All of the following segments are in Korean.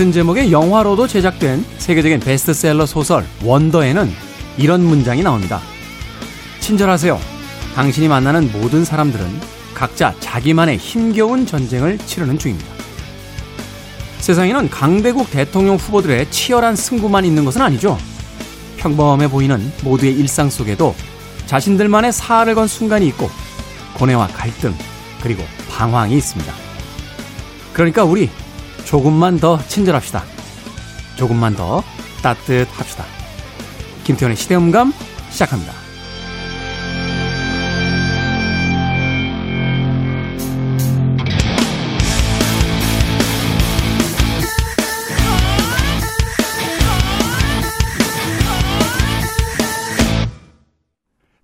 같은 제목의 영화로도 제작된 세계적인 베스트셀러 소설 원더에는 이런 문장이 나옵니다. 친절하세요. 당신이 만나는 모든 사람들은 각자 자기만의 힘겨운 전쟁을 치르는 중입니다. 세상에는 강대국 대통령 후보들의 치열한 승부만 있는 것은 아니죠. 평범해 보이는 모두의 일상 속에도 자신들만의 사활을 건 순간이 있고 고뇌와 갈등 그리고 방황이 있습니다. 그러니까 우리 조금만 더 친절합시다. 조금만 더 따뜻합시다. 김태현의 시대음감 시작합니다.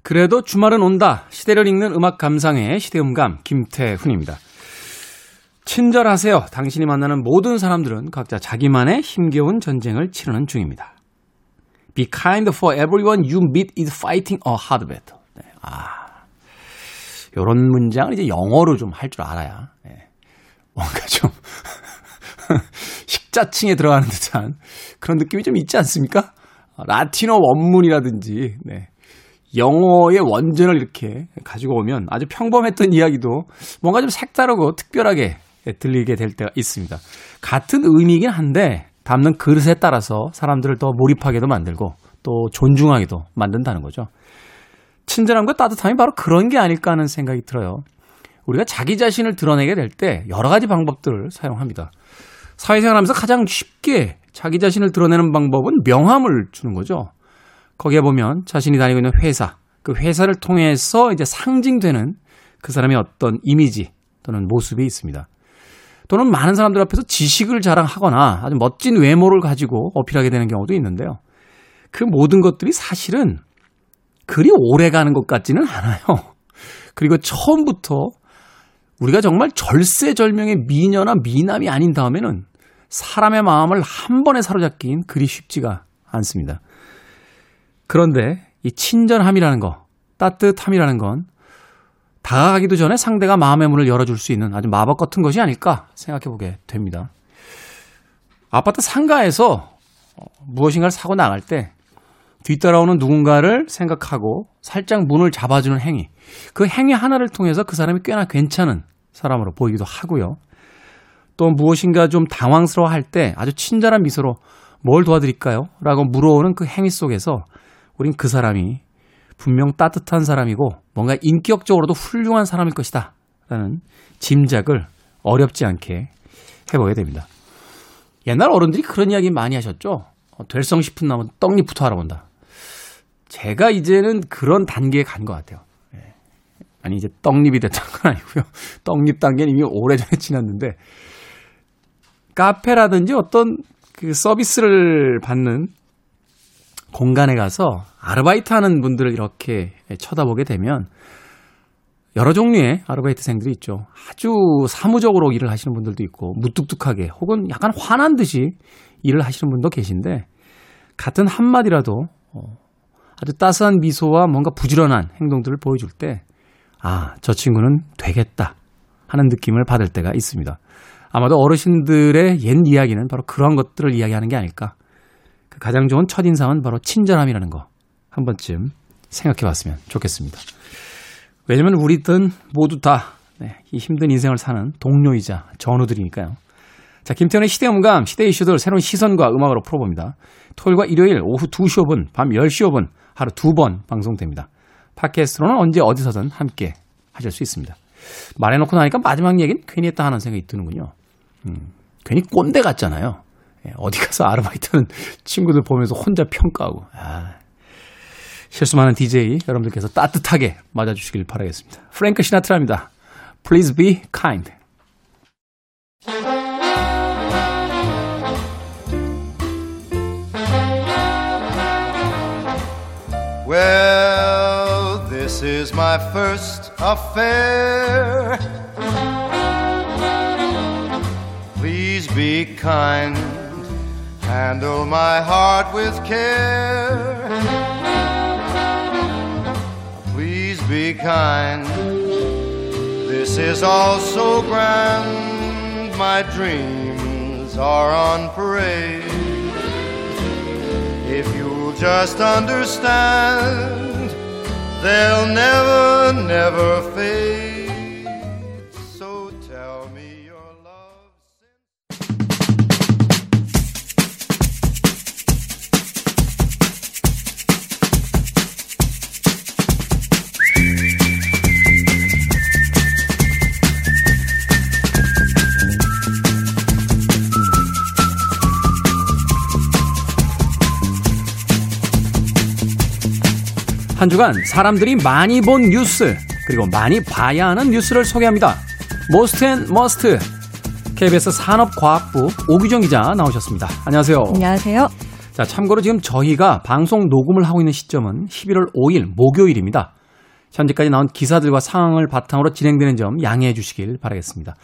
그래도 주말은 온다. 시대를 읽는 음악 감상의 시대음감 김태훈입니다. 친절하세요. 당신이 만나는 모든 사람들은 각자 자기만의 힘겨운 전쟁을 치르는 중입니다. Be kind for everyone you meet is fighting a hard battle. 네, 아, 요런 문장을 이제 영어로 좀 할 줄 알아야, 네, 뭔가 좀, 식자층에 들어가는 듯한 그런 느낌이 좀 있지 않습니까? 라틴어 원문이라든지, 네. 영어의 원전을 이렇게 가지고 오면 아주 평범했던 이야기도 뭔가 좀 색다르고 특별하게 들리게 될 때가 있습니다. 같은 의미이긴 한데 담는 그릇에 따라서 사람들을 더 몰입하게도 만들고 또 존중하게도 만든다는 거죠. 친절함과 따뜻함이 바로 그런 게 아닐까 하는 생각이 들어요. 우리가 자기 자신을 드러내게 될 때 여러 가지 방법들을 사용합니다. 사회생활 하면서 가장 쉽게 자기 자신을 드러내는 방법은 명함을 주는 거죠. 거기에 보면 자신이 다니고 있는 회사, 그 회사를 통해서 이제 상징되는 그 사람의 어떤 이미지 또는 모습이 있습니다. 또는 많은 사람들 앞에서 지식을 자랑하거나 아주 멋진 외모를 가지고 어필하게 되는 경우도 있는데요. 그 모든 것들이 사실은 그리 오래 가는 것 같지는 않아요. 그리고 처음부터 우리가 정말 절세절명의 미녀나 미남이 아닌 다음에는 사람의 마음을 한 번에 사로잡긴 그리 쉽지가 않습니다. 그런데 이 친절함이라는 거, 따뜻함이라는 건 다가가기도 전에 상대가 마음의 문을 열어줄 수 있는 아주 마법 같은 것이 아닐까 생각해 보게 됩니다. 아파트 상가에서 무엇인가를 사고 나갈 때 뒤따라오는 누군가를 생각하고 살짝 문을 잡아주는 행위. 그 행위 하나를 통해서 그 사람이 꽤나 괜찮은 사람으로 보이기도 하고요. 또 무엇인가 좀 당황스러워 할 때 아주 친절한 미소로 뭘 도와드릴까요? 라고 물어오는 그 행위 속에서 우린 그 사람이 분명 따뜻한 사람이고 뭔가 인격적으로도 훌륭한 사람일 것이다. 라는 짐작을 어렵지 않게 해보게 됩니다. 옛날 어른들이 그런 이야기 많이 하셨죠? 어, 될성 싶은 나무 떡잎부터 알아본다. 제가 이제는 그런 단계에 간 것 같아요. 예. 아니, 이제 떡잎이 됐다는 건 아니고요. 떡잎 단계는 이미 오래전에 지났는데, 카페라든지 어떤 그 서비스를 받는 공간에 가서 아르바이트 하는 분들을 이렇게 쳐다보게 되면 여러 종류의 아르바이트생들이 있죠. 아주 사무적으로 일을 하시는 분들도 있고 무뚝뚝하게 혹은 약간 화난 듯이 일을 하시는 분도 계신데 같은 한마디라도 어, 아주 따스한 미소와 뭔가 부지런한 행동들을 보여줄 때 아, 저 친구는 되겠다 하는 느낌을 받을 때가 있습니다. 아마도 어르신들의 옛 이야기는 바로 그런 것들을 이야기하는 게 아닐까 그 가장 좋은 첫인상은 바로 친절함이라는 거 한 번쯤 생각해 봤으면 좋겠습니다. 왜냐면 우리든 모두 다 네, 이 힘든 인생을 사는 동료이자 전우들이니까요. 자, 김태현의 시대음감, 시대 이슈들 새로운 시선과 음악으로 풀어봅니다. 토요일과 일요일 오후 2시 5분, 밤 10시 5분 하루 두 번 방송됩니다. 팟캐스트로는 언제 어디서든 함께 하실 수 있습니다. 말해놓고 나니까 마지막 얘기는 괜히 했다 하는 생각이 드는군요. 음, 괜히 꼰대 같잖아요. 예, 어디 가서 아르바이트 하는 친구들 보면서 혼자 평가하고. 아, 실수 많은 DJ 여러분들께서 따뜻하게 맞아주시길 바라겠습니다. 프랭크 시나트라입니다. Please be kind. Well, this is my first affair. Please be kind. Handle my heart with care. Please be kind. This is all so grand. My dreams are on parade. If you'll just understand, they'll never, never fade. 한 주간 사람들이 많이 본 뉴스 그리고 많이 봐야 하는 뉴스를 소개합니다. Most and Must KBS 산업과학부 오규정 기자 나오셨습니다. 안녕하세요. 안녕하세요. 자, 참고로 지금 저희가 방송 녹음을 하고 있는 시점은 11월 5일 목요일입니다. 현재까지 나온 기사들과 상황을 바탕으로 진행되는 점 양해해 주시길 바라겠습니다.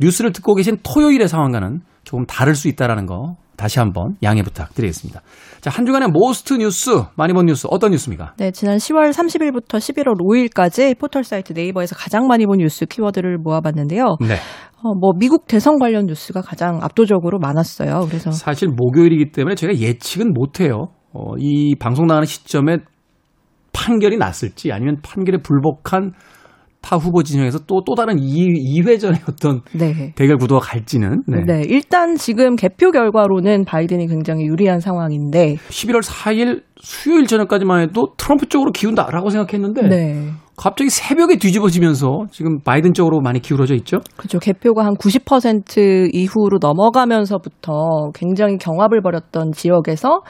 뉴스를 듣고 계신 토요일의 상황과는 조금 다를 수 있다라는 거 다시 한번 양해 부탁드리겠습니다. 자, 한 주간의 Most 뉴스, 많이 본 뉴스 어떤 뉴스입니까? 네, 지난 10월 30일부터 11월 5일까지 포털 사이트 네이버에서 가장 많이 본 뉴스 키워드를 모아봤는데요. 네. 어, 뭐 미국 대선 관련 뉴스가 가장 압도적으로 많았어요. 그래서 사실 목요일이기 때문에 제가 예측은 못 해요. 어, 이 방송 나가는 시점에 판결이 났을지 아니면 판결에 불복한 타 후보 진영에서 또, 또 다른 2, 2회전의 어떤 네. 대결 구도가 갈지는 네. 네. 일단 지금 개표 결과로는 바이든이 굉장히 유리한 상황인데 11월 4일 수요일 저녁까지만 해도 트럼프 쪽으로 기운다라고 생각했는데 네. 갑자기 새벽에 뒤집어지면서 지금 바이든 쪽으로 많이 기울어져 있죠. 그렇죠. 개표가 한 90% 이후로 넘어가면서부터 굉장히 경합을 벌였던 지역에서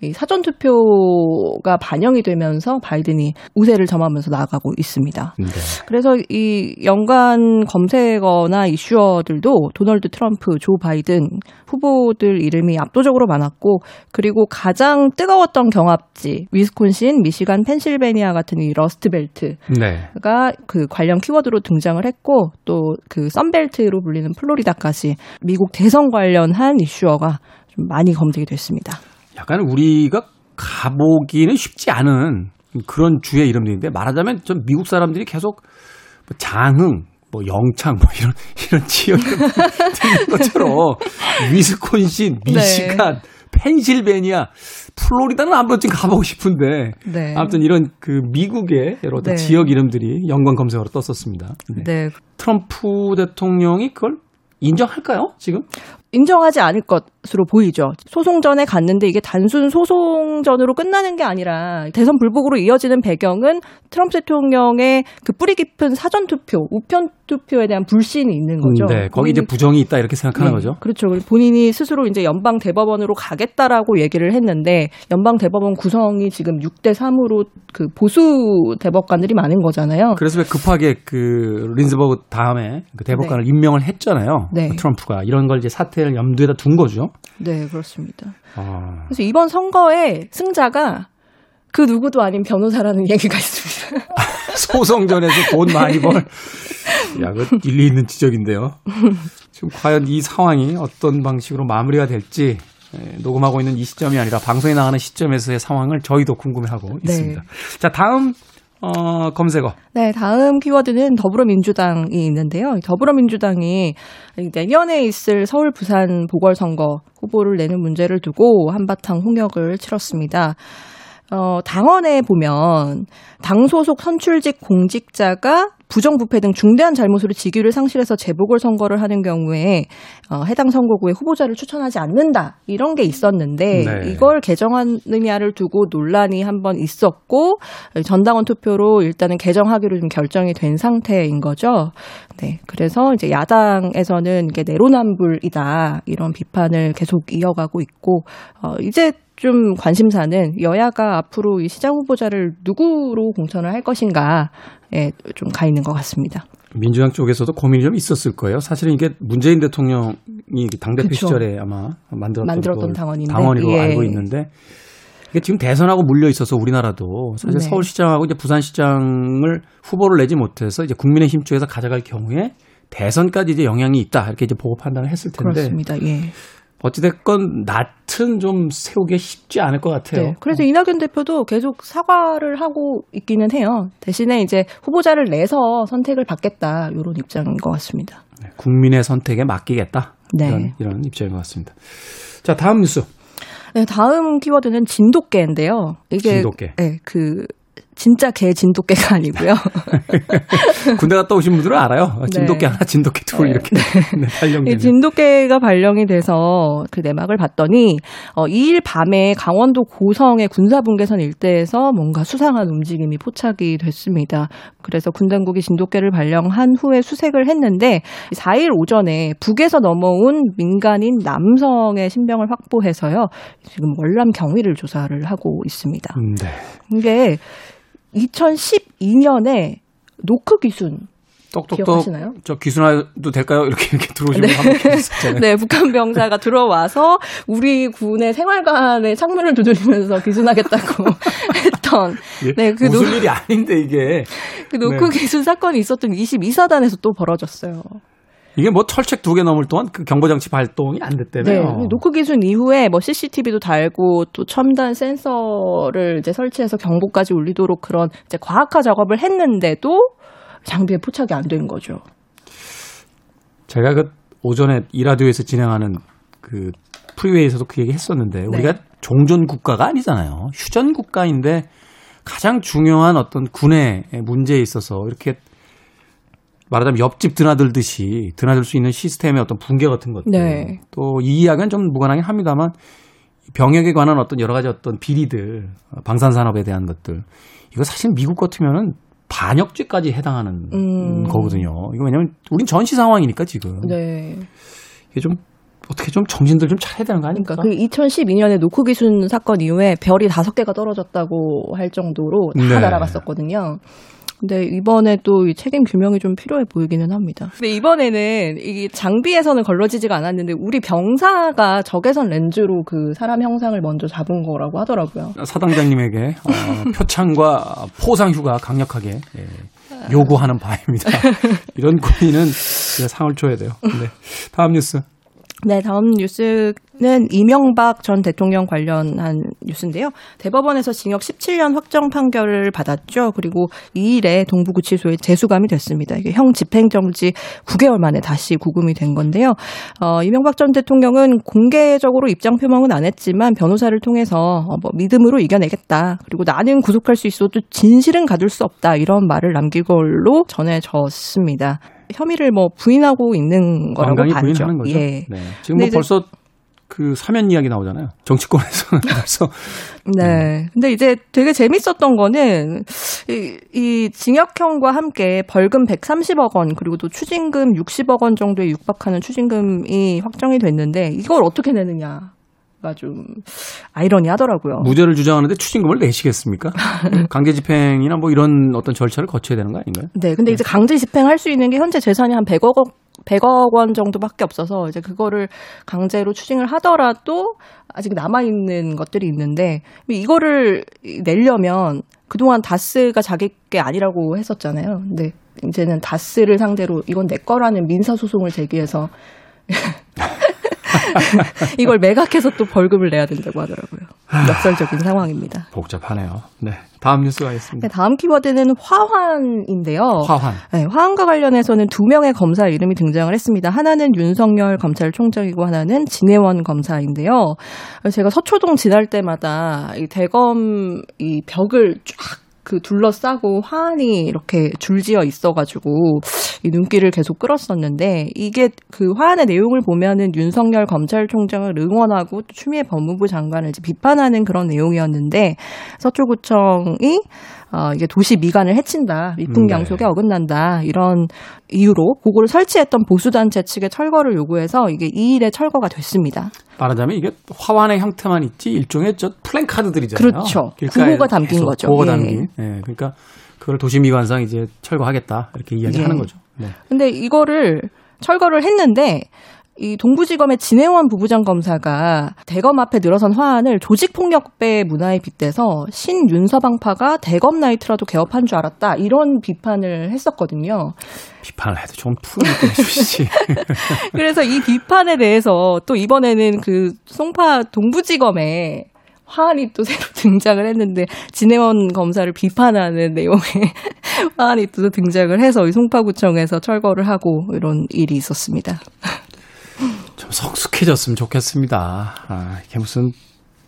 이 사전 투표가 반영이 되면서 바이든이 우세를 점하면서 나아가고 있습니다. 네. 그래서 이 연관 검색어나 이슈어들도 도널드 트럼프, 조 바이든 후보들 이름이 압도적으로 많았고 그리고 가장 뜨거웠던 경합지 위스콘신, 미시간, 펜실베니아 같은 이 러스트벨트가 네. 그 관련 키워드로 등장을 했고 또 그 썬벨트로 불리는 플로리다까지 미국 대선 관련한 이슈어가 좀 많이 검색이 됐습니다. 약간 우리가 가보기는 쉽지 않은 그런 주의 이름들인데 말하자면 좀 미국 사람들이 계속 뭐 장흥, 뭐 영창, 뭐 이런 이런 지역 이름 것처럼 위스콘신, 미시간, 펜실베니아, 플로리다는 한 번쯤 가보고 싶은데 네. 아무튼 이런 그 미국의 여러 네. 지역 이름들이 연관 검색어로 떴었습니다. 네. 네. 트럼프 대통령이 그걸 인정할까요? 지금? 인정하지 않을 것 으로 보이죠. 소송전에 갔는데 이게 단순 소송전으로 끝나는 게 아니라 대선 불복으로 이어지는 배경은 트럼프 대통령의 그 뿌리 깊은 사전 투표, 우편 투표에 대한 불신이 있는 거죠. 네, 거기 이제 부정이 있다 이렇게 생각하는 네, 거죠. 그렇죠. 본인이 스스로 이제 연방 대법원으로 가겠다라고 얘기를 했는데 연방 대법원 구성이 지금 6대 3으로 그 보수 대법관들이 많은 거잖아요. 그래서 왜 급하게 그 린즈버그 다음에 그 대법관을 임명을 했잖아요. 네. 트럼프가 이런 걸 이제 사태를 염두에다 둔 거죠. 네, 그렇습니다. 아, 그래서 이번 선거의 승자가 그 누구도 아닌 변호사라는 얘기가 있습니다. 소송전에서 돈 많이 벌. 야, 그 일리 있는 지적인데요. 지금 과연 이 상황이 어떤 방식으로 마무리가 될지 에, 녹음하고 있는 이 시점이 아니라 방송에 나가는 시점에서의 상황을 저희도 궁금해하고 네. 있습니다. 자, 다음 어, 검색어. 네, 다음 키워드는 더불어민주당이 있는데요. 더불어민주당이 내년에 있을 서울 부산 보궐선거 후보를 내는 문제를 두고 한바탕 홍역을 치렀습니다. 어, 당원에 보면 당 소속 선출직 공직자가 부정부패 등 중대한 잘못으로 직위를 상실해서 재보궐 선거를 하는 경우에 어, 해당 선거구에 후보자를 추천하지 않는다 이런 게 있었는데 네. 이걸 개정하느냐를 두고 논란이 한번 있었고 전당원 투표로 일단은 개정하기로 좀 결정이 된 상태인 거죠. 네, 그래서 이제 야당에서는 이게 내로남불이다 이런 비판을 계속 이어가고 있고 어, 이제 좀 관심사는 여야가 앞으로 이 시장 후보자를 누구로 공천을 할 것인가에 좀 가 있는 것 같습니다. 민주당 쪽에서도 고민이 좀 있었을 거예요. 사실은 이게 문재인 대통령이 당대표 그쵸. 시절에 아마 만들었던, 만들었던 걸 당원인데, 당원으로 예. 알고 있는데 이게 지금 대선하고 물려 있어서 우리나라도 사실 네. 서울시장하고 이제 부산시장을 후보를 내지 못해서 이제 국민의힘 쪽에서 가져갈 경우에 대선까지 이제 영향이 있다 이렇게 이제 보고 판단을 했을 텐데 그렇습니다. 예. 어찌됐건 낯은 좀 세우기 쉽지 않을 것 같아요. 네. 그래서 이낙연 대표도 계속 사과를 하고 있기는 해요. 대신에 이제 후보자를 내서 선택을 받겠다 이런 입장인 것 같습니다. 네, 국민의 선택에 맡기겠다. 네. 이런, 이런 입장인 것 같습니다. 자, 다음 뉴스. 네, 다음 키워드는 진돗개인데요. 이게 진돗개. 네, 그 진짜 개 진돗개가 아니고요. 군대 갔다 오신 분들은 알아요. 네. 진돗개 하나, 진돗개 둘 이렇게 네, 이 발령되는. 진돗개가 발령이 돼서 그 내막을 봤더니 어, 2일 밤에 강원도 고성의 군사분계선 일대에서 뭔가 수상한 움직임이 포착이 됐습니다. 그래서 군 당국이 진돗개를 발령한 후에 수색을 했는데 4일 오전에 북에서 넘어온 민간인 남성의 신병을 확보해서요. 지금 월남 경위를 조사를 하고 있습니다. 음, 네. 이게 2012년에 노크 귀순 똑똑똑. 기억하시나요? 저 귀순해도 될까요? 이렇게 이렇게 들어오시면 한번 있었잖아요. 네, 북한 병사가 들어와서 우리 군의 생활관에 창문을 두드리면서 귀순하겠다고 했던 예, 네, 그 무슨 노- 일이 아닌데 이게 그 노크 네. 귀순 사건이 있었던 22사단에서 또 벌어졌어요. 이게 뭐 철책 두 개 넘을 동안 그 경보장치 발동이 안 네, 됐다며요. 노크 귀순 이후에 뭐 CCTV도 달고 또 첨단 센서를 이제 설치해서 경보까지 울리도록 그런 이제 과학화 작업을 했는데도 장비에 포착이 안 된 거죠. 제가 그 오전에 이 라디오에서 진행하는 그 프리웨이에서도 그 얘기 했었는데 네. 우리가 종전 국가가 아니잖아요. 휴전 국가인데 가장 중요한 어떤 군의 문제에 있어서 이렇게 말하자면 옆집 드나들듯이 드나들 수 있는 시스템의 어떤 붕괴 같은 것들. 네. 또이 이야기는 좀 무관하긴 합니다만 병역에 관한 어떤 여러 가지 어떤 비리들, 방산 산업에 대한 것들. 이거 사실 미국 같으면은 반역죄까지 해당하는 음. 거거든요. 이거 왜냐면 우린 전시 상황이니까 지금. 네. 이게 좀 어떻게 좀 정신들 좀 차려야 되는 거 아닙니까? 그러니까 그 2012년에 노크 기순 사건 이후에 별이 다섯 개가 떨어졌다고 할 정도로 다 네. 날아갔었거든요. 근데 이번에 또이 책임 규명이 좀 필요해 보이기는 합니다. 근데 이번에는 이 장비에서는 걸러지지가 않았는데 우리 병사가 적외선 렌즈로 그 사람 형상을 먼저 잡은 거라고 하더라고요. 사당장님에게 어, 표창과 포상 휴가 강력하게 예, 요구하는 바입니다. 이런 고민은 제가 상을 줘야 돼요. 네. 다음 뉴스. 네, 다음 뉴스는 이명박 전 대통령 관련한 뉴스인데요. 대법원에서 징역 17년 확정 판결을 받았죠. 그리고 2일에 동부구치소에 재수감이 됐습니다. 이게 형 집행정지 9개월 만에 다시 구금이 된 건데요. 어, 이명박 전 대통령은 공개적으로 입장 표명은 안 했지만 변호사를 통해서 어, 뭐 믿음으로 이겨내겠다. 그리고 나는 구속할 수 있어도 진실은 가둘 수 없다. 이런 말을 남긴 걸로 전해졌습니다. 혐의를 뭐 부인하고 있는 거라고 봐야죠. 부인하는 거죠. 예. 네. 지금 뭐 벌써 그 사면 이야기 나오잖아요. 정치권에서는 벌써 네. 근데 이제 되게 재밌었던 거는 이, 이 징역형과 함께 벌금 130억 원 그리고 또 추징금 60억 원 정도에 육박하는 추징금이 확정이 됐는데 이걸 어떻게 내느냐가 좀 아이러니하더라고요. 무죄를 주장하는데 추징금을 내시겠습니까? 강제 집행이나 뭐 이런 어떤 절차를 거쳐야 되는 거 아닌가요? 네, 근데 이제 강제 집행할 수 있는 게 현재 재산이 한 100억 원 100억 원 정도밖에 없어서 이제 그거를 강제로 추징을 하더라도 아직 남아 있는 것들이 있는데 이거를 내려면 그동안 다스가 자기 게 아니라고 했었잖아요. 근데 이제는 다스를 상대로 이건 내 거라는 민사 소송을 제기해서 이걸 매각해서 또 벌금을 내야 된다고 하더라고요. 역설적인 상황입니다. 복잡하네요. 네. 다음 뉴스 가겠습니다. 네, 다음 키워드는 화환인데요. 화환. 네, 화환과 관련해서는 두 명의 검사 이름이 등장을 했습니다. 하나는 윤석열 검찰총장이고 하나는 진해원 검사인데요. 제가 서초동 지날 때마다 이 대검 이 벽을 쫙 그 둘러싸고 화환이 이렇게 줄지어 있어가지고 이 눈길을 계속 끌었었는데 이게 그 화환의 내용을 보면은 윤석열 검찰총장을 응원하고 또 추미애 법무부 장관을 비판하는 그런 내용이었는데 서초구청이 어, 이게 도시 미관을 해친다, 미풍 네. 양속에 어긋난다 이런 이유로 그거를 설치했던 보수단체 측에 철거를 요구해서 이게 2일에 철거가 됐습니다. 말하자면 이게 화환의 형태만 있지 일종의 저 플랜카드들이잖아요. 그렇죠. 구호가 담긴 거죠. 구호가 예. 담긴. 예. 그러니까 그걸 도시미관상 이제 철거하겠다 이렇게 이야기하는 예. 거죠. 네. 근데 이거를 철거를 했는데 이 동부지검의 진해원 부부장 검사가 대검 앞에 늘어선 화환을 조직폭력배 문화에 빗대서 신윤서방파가 대검 나이트라도 개업한 줄 알았다 이런 비판을 했었거든요. 비판을 해도 좀 푸르게 해주시지. 그래서 이 비판에 대해서 또 이번에는 그 송파 동부지검에 화환이 또 새로 등장을 했는데 진해원 검사를 비판하는 내용의 화환이 또 등장을 해서 이 송파구청에서 철거를 하고 이런 일이 있었습니다. 좀 성숙해졌으면 좋겠습니다. 아, 이게 무슨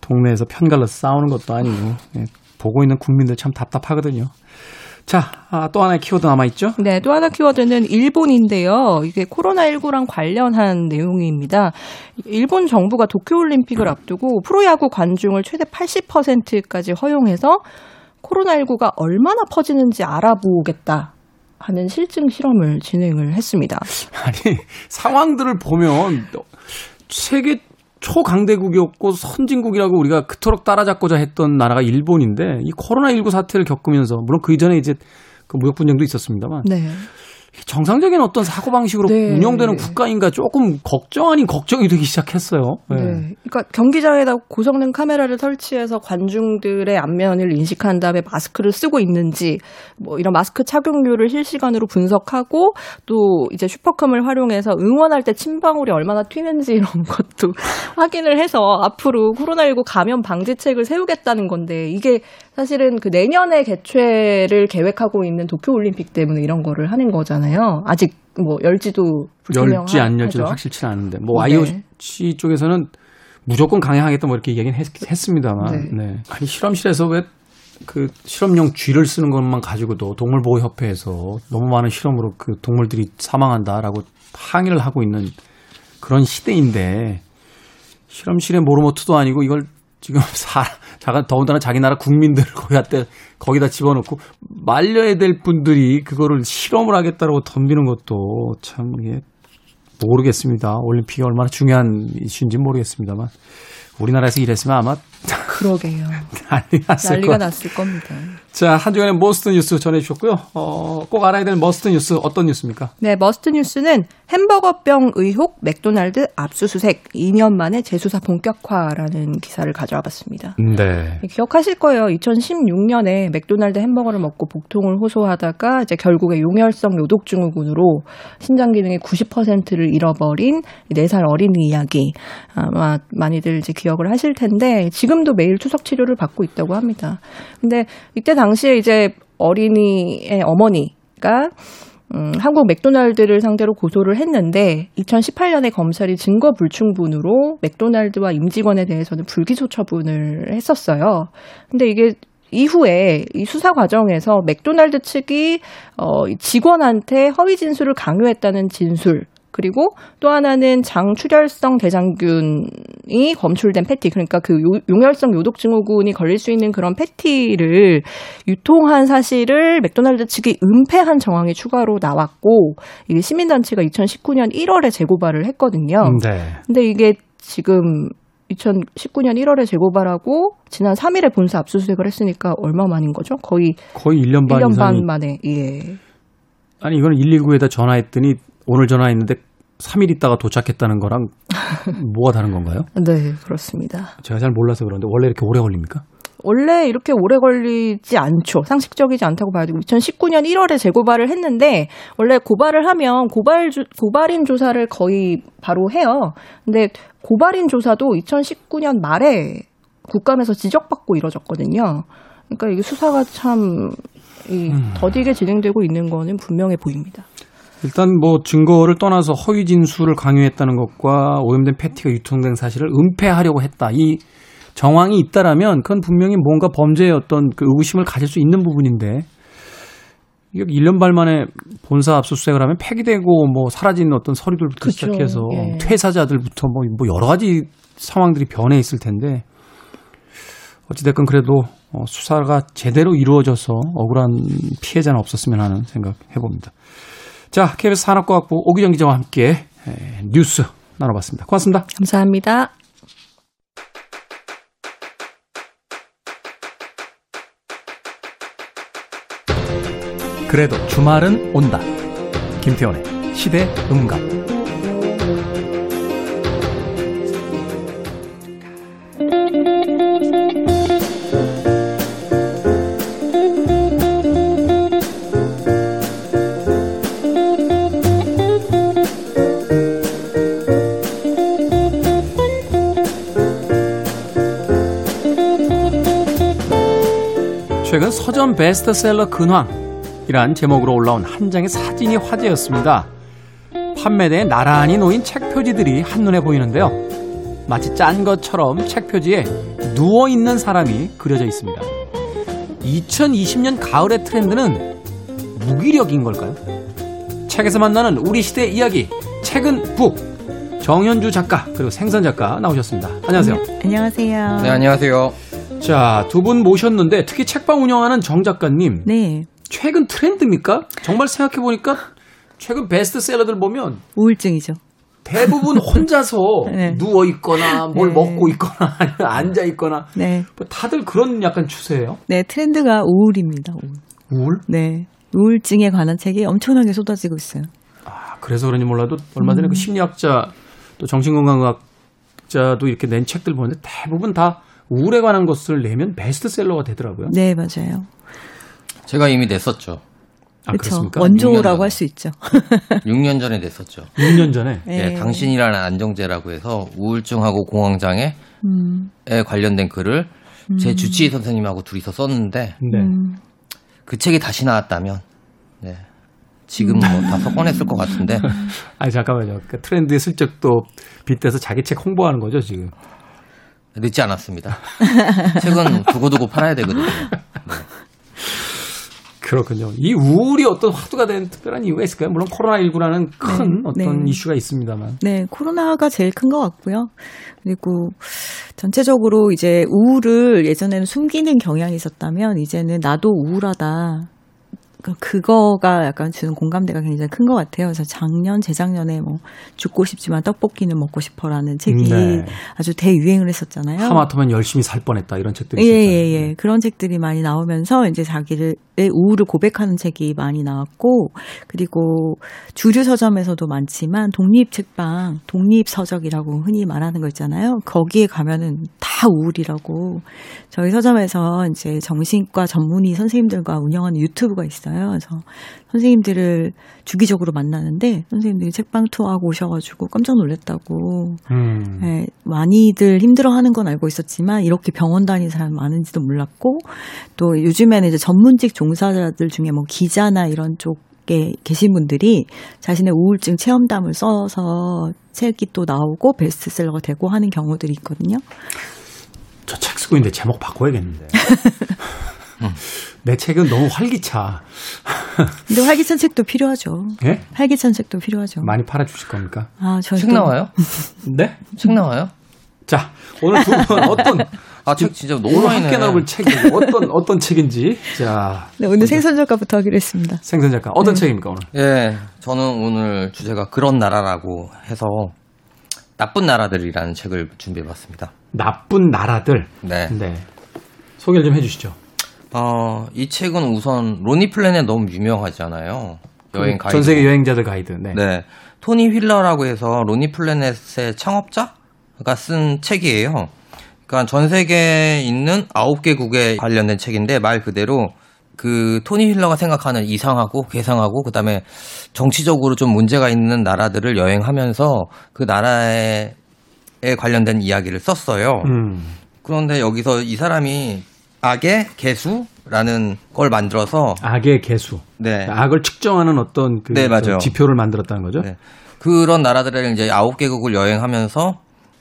동네에서 편갈라서 싸우는 것도 아니고 예, 보고 있는 국민들 참 답답하거든요. 자, 아, 또 하나의 키워드 남아있죠? 네, 또 하나 키워드는 일본인데요. 이게 코로나19랑 관련한 내용입니다. 일본 정부가 도쿄올림픽을 앞두고 프로야구 관중을 최대 80%까지 허용해서 코로나19가 얼마나 퍼지는지 알아보겠다. 하는 실증 실험을 진행을 했습니다. 아니, 상황들을 보면 세계 초강대국이었고 선진국이라고 우리가 그토록 따라잡고자 했던 나라가 일본인데 이 코로나 19 사태를 겪으면서 물론 그 이전에 이제 그 무역 분쟁도 있었습니다만 네. 정상적인 어떤 사고 방식으로 네. 운영되는 국가인가 조금 걱정 아닌 걱정이 되기 시작했어요. 네. 그러니까 경기장에다 고성능 카메라를 설치해서 관중들의 안면을 인식한 다음에 마스크를 쓰고 있는지 뭐 이런 마스크 착용률을 실시간으로 분석하고 또 이제 슈퍼컴을 활용해서 응원할 때 침방울이 얼마나 튀는지 이런 것도 확인을 해서 앞으로 코로나19 감염 방지책을 세우겠다는 건데 이게 사실은 그 내년에 개최를 계획하고 있는 도쿄 올림픽 때문에 이런 거를 하는 거잖아요. 아직 뭐 열지도 열지 안. 열지는 확실치는 않은데 뭐 네. IOC 쪽에서는 무조건 강행하겠다 뭐 이렇게 얘기는 했, 습니다만 네. 네. 아니 실험실에서 왜 그 실험용 쥐를 쓰는 것만 가지고도 동물보호협회에서 너무 많은 실험으로 그 동물들이 사망한다라고 항의를 하고 있는 그런 시대인데 실험실에 모르모트도 아니고 이걸 지금 사, 자가 더군다나 자기 나라 국민들을 거기다 때 거기다 집어넣고 말려야 될 분들이 그거를 실험을 하겠다라고 덤비는 것도 참 이게 모르겠습니다. 올림픽이 얼마나 중요한 이슈인지 모르겠습니다만 우리나라에서 이랬으면 아마 그러게요. 난리 났을 난리가 것 났을 겁니다. 자, 한 주간의 must 뉴스 전해주셨고요. 어, 꼭 알아야 될 must 뉴스 어떤 뉴스입니까? 네, must 뉴스는 햄버거병 의혹 맥도날드 압수수색 2년 만에 재수사 본격화라는 기사를 가져와 봤습니다. 네. 기억하실 거예요. 2016년에 맥도날드 햄버거를 먹고 복통을 호소하다가 이제 결국에 용혈성 요독 증후군으로 신장 기능의 90%를 잃어버린 4살 어린이 이야기 아마 많이들 이제 기억을 하실 텐데 지금 도 매일 투석 치료를 받고 있다고 합니다. 근데 이때 당시에 이제 어린이의 어머니가 음, 한국 맥도날드를 상대로 고소를 했는데 2018년에 검찰이 증거 불충분으로 맥도날드와 임직원에 대해서는 불기소 처분을 했었어요. 근데 이게 이후에 이 수사 과정에서 맥도날드 측이 어, 이 직원한테 허위 진술을 강요했다는 진술 그리고 또 하나는 장출혈성 대장균이 검출된 패티 그러니까 그 요- 용혈성 요독 증후군이 걸릴 수 있는 그런 패티를 유통한 사실을 맥도날드 측이 은폐한 정황이 추가로 나왔고 이게 시민단체가 2019년 1월에 재고발을 했거든요. 네. 근데 이게 지금 2019년 1월에 재고발하고 지난 3일에 본사 압수수색을 했으니까 얼마 만인 거죠? 거의 거의 1년 반 1년 이상이 반 만에 예. 아니 이거는 119에다 전화했더니 오늘 전화했는데 3일 있다가 도착했다는 거랑 뭐가 다른 건가요? 네, 그렇습니다. 제가 잘 몰라서 그런데 원래 이렇게 오래 걸립니까? 원래 이렇게 오래 걸리지 않죠. 상식적이지 않다고 봐야 되고 2019년 1월에 재고발을 했는데 원래 고발을 하면 고발 주, 고발인 조사를 거의 바로 해요. 근데 고발인 조사도 2019년 말에 국감에서 지적받고 이뤄졌거든요. 그러니까 이게 수사가 참 이, 더디게 진행되고 있는 거는 분명해 보입니다. 일단 뭐 증거를 떠나서 허위 진술을 강요했다는 것과 오염된 패티가 유통된 사실을 은폐하려고 했다. 이 정황이 있다라면 그건 분명히 뭔가 범죄의 어떤 그 의구심을 가질 수 있는 부분인데 이게 1년 반 만에 본사 압수수색을 하면 폐기되고 뭐 사라진 어떤 서류들부터 그쵸. 시작해서 예. 퇴사자들부터 뭐, 뭐 여러 가지 상황들이 변해 있을 텐데 어찌됐건 그래도 어, 수사가 제대로 이루어져서 억울한 피해자는 없었으면 하는 생각 해봅니다. 자, KBS 산업과학부 오기정 기자와 함께 에, 뉴스 나눠봤습니다. 고맙습니다. 감사합니다. 그래도 주말은 온다. 김태원의 시대 음감. 서점 베스트셀러 근황이란 제목으로 올라온 한 장의 사진이 화제였습니다. 판매대에 나란히 놓인 책 표지들이 한눈에 보이는데요. 마치 짠 것처럼 책 표지에 누워 있는 사람이 그려져 있습니다. 2020년 가을의 트렌드는 무기력인 걸까요? 책에서 만나는 우리 시대의 이야기, 책은 북. 정현주 작가 그리고 생선 작가 나오셨습니다. 안녕하세요. 안녕하세요. 네, 안녕하세요. 자, 두 분 모셨는데 특히 책방 운영하는 정 작가님. 네. 최근 트렌드입니까? 정말 생각해 보니까 최근 베스트셀러들 보면 우울증이죠. 대부분 혼자서 네. 누워 있거나 뭘 네. 먹고 있거나 앉아 있거나 네. 뭐 다들 그런 약간 추세예요. 네, 트렌드가 우울입니다. 우울. 우울? 네. 우울증에 관한 책이 엄청나게 쏟아지고 있어요. 아, 그래서 그런지 몰라도 얼마 전에 음. 그 심리학자 또 정신건강학자도 이렇게 낸 책들 보는데 대부분 다 우울에 관한 것을 내면 베스트셀러가 되더라고요. 네, 맞아요. 제가 이미 냈었죠. 아. 그렇습니까? 원조라고 할 수 있죠. 6년 전에 냈었죠. 6년 전에. 예, 당신이라는 안정제라고 해서 우울증하고 공황장애에 음. 관련된 글을 제 주치의 선생님하고 둘이서 썼는데 네. 음. 그 책이 다시 나왔다면 네. 지금 뭐 다 섞어냈을 것 같은데 아니 잠깐만요. 그 트렌드에 슬쩍 또 빗대서 자기 책 홍보하는 거죠 지금. 늦지 않았습니다. 책은 두고두고 팔아야 되거든요. 그렇군요. 이 우울이 어떤 화두가 된 특별한 이유가 있을까요? 물론 코로나19라는 큰 네, 어떤 네. 이슈가 있습니다만. 네, 코로나가 제일 큰 것 같고요. 그리고 전체적으로 이제 우울을 예전에는 숨기는 경향이 있었다면 이제는 나도 우울하다. 그- 그거가 약간 주는 공감대가 굉장히 큰 것 같아요. 그래서 작년, 재작년에 뭐 죽고 싶지만 떡볶이는 먹고 싶어라는 책이 네. 아주 대유행을 했었잖아요. 하마터면 열심히 살 뻔했다 이런 책들이 예, 있었잖아요. 예, 예. 그런 책들이 많이 나오면서 이제 자기의 우울을 고백하는 책이 많이 나왔고, 그리고 주류 서점에서도 많지만 독립 책방, 독립 서적이라고 흔히 말하는 거 있잖아요. 거기에 가면은 다 우울이라고. 저희 서점에서 이제 정신과 전문의 선생님들과 운영하는 유튜브가 있어요. 그래서 선생님들을 주기적으로 만나는데 선생님들이 책방 투어하고 오셔가지고 깜짝 놀랐다고. 음. 네, 많이들 힘들어하는 건 알고 있었지만 이렇게 병원 다니는 사람 많은지도 몰랐고 또 요즘에는 이제 전문직 종사자들 중에 뭐 기자나 이런 쪽에 계신 분들이 자신의 우울증 체험담을 써서 책이 또 나오고 베스트셀러가 되고 하는 경우들이 있거든요. 저 책 쓰고 있는데 제목 바꿔야겠는데. 내 책은 너무 활기차. 근데 활기찬 책도 필요하죠. 예? 활기찬 책도 필요하죠. 많이 팔아주실 겁니까? 아, 저책 나와요? 네? 책 나와요? 자, 오늘 두 분 어떤 아, 책 진짜 너무 많이 함께 내. 나눠볼 책이 어떤 어떤 책인지 자 네, 오늘 생선 작가부터 하기로 했습니다. 생선 작가 어떤 책입니까 오늘? 예, 저는 오늘 주제가 그런 나라라고 해서 나쁜 나라들이라는 책을 준비해 봤습니다. 나쁜 나라들. 네. 네. 소개를 좀 해 주시죠. 어, 이 책은 우선 Lonely Planet 너무 유명하잖아요. 여행 가이드. 전 세계 여행자들 가이드. 네. 네. 토니 휠러라고 해서 Lonely Planet의 창업자가 쓴 책이에요. 그러니까 전 세계에 있는 아홉 개국에 관련된 책인데 말 그대로 그 토니 휠러가 생각하는 이상하고 괴상하고 그다음에 정치적으로 좀 문제가 있는 나라들을 여행하면서 그 나라에 에 관련된 이야기를 썼어요. 음. 그런데 여기서 이 사람이 악의 개수라는 걸 만들어서 악의 개수. 네. 악을 측정하는 어떤 그 네, 맞아요. 지표를 만들었다는 거죠. 네. 그런 나라들을 이제 아홉 개국을 여행하면서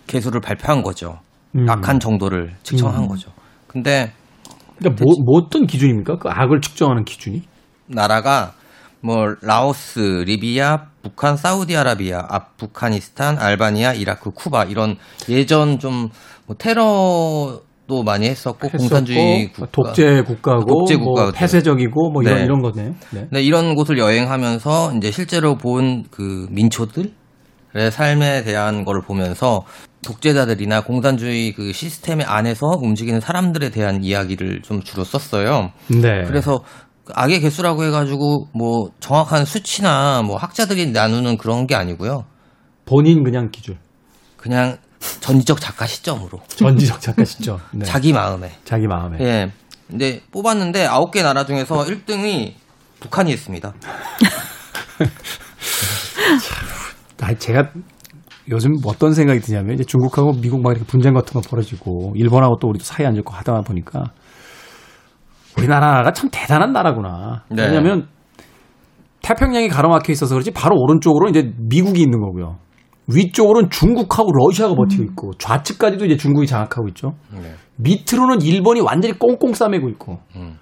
개수를 발표한 거죠. 음. 악한 정도를 측정한 음. 거죠. 근데 그러니까 뭐, 뭐 어떤 기준입니까? 그 악을 측정하는 기준이? 나라가 뭐 라오스, 리비아, 북한, 사우디아라비아, 아프가니스탄, 알바니아, 이라크, 쿠바 이런 예전 좀 뭐 테러 도 많이 했었고 공산주의 했었고, 국가, 독재 국가고 독재 뭐 국가들. 폐쇄적이고 뭐 이런 네. 이런 거네요. 네. 네, 이런 곳을 여행하면서 이제 실제로 본 그 민초들의 삶에 대한 거를 보면서 독재자들이나 공산주의 그 시스템 안에서 움직이는 사람들에 대한 이야기를 좀 주로 썼어요. 네. 그래서 그 악의 개수라고 해가지고 뭐 정확한 수치나 뭐 학자들이 나누는 그런 게 아니고요. 본인 그냥 기준. 그냥 전지적 작가 시점으로 전지적 작가 시죠. 네. 자기 마음에. 자기 마음에. 예. 근데 뽑았는데 아홉 개 나라 중에서 1등이 북한이 했습니다. 아, 제가 요즘 어떤 생각이 드냐면 이제 중국하고 미국 막 이렇게 분쟁 같은 거 벌어지고 일본하고 또 우리도 사이 안 좋고 하다 보니까 우리나라가 참 대단한 나라구나. 네. 왜냐하면 태평양이 가로막혀 있어서 그렇지 바로 오른쪽으로 이제 미국이 있는 거고요. 위쪽으로는 중국하고 러시아가 버티고 있고 좌측까지도 이제 중국이 장악하고 있죠. 네. 밑으로는 일본이 완전히 꽁꽁 싸매고 있고 음.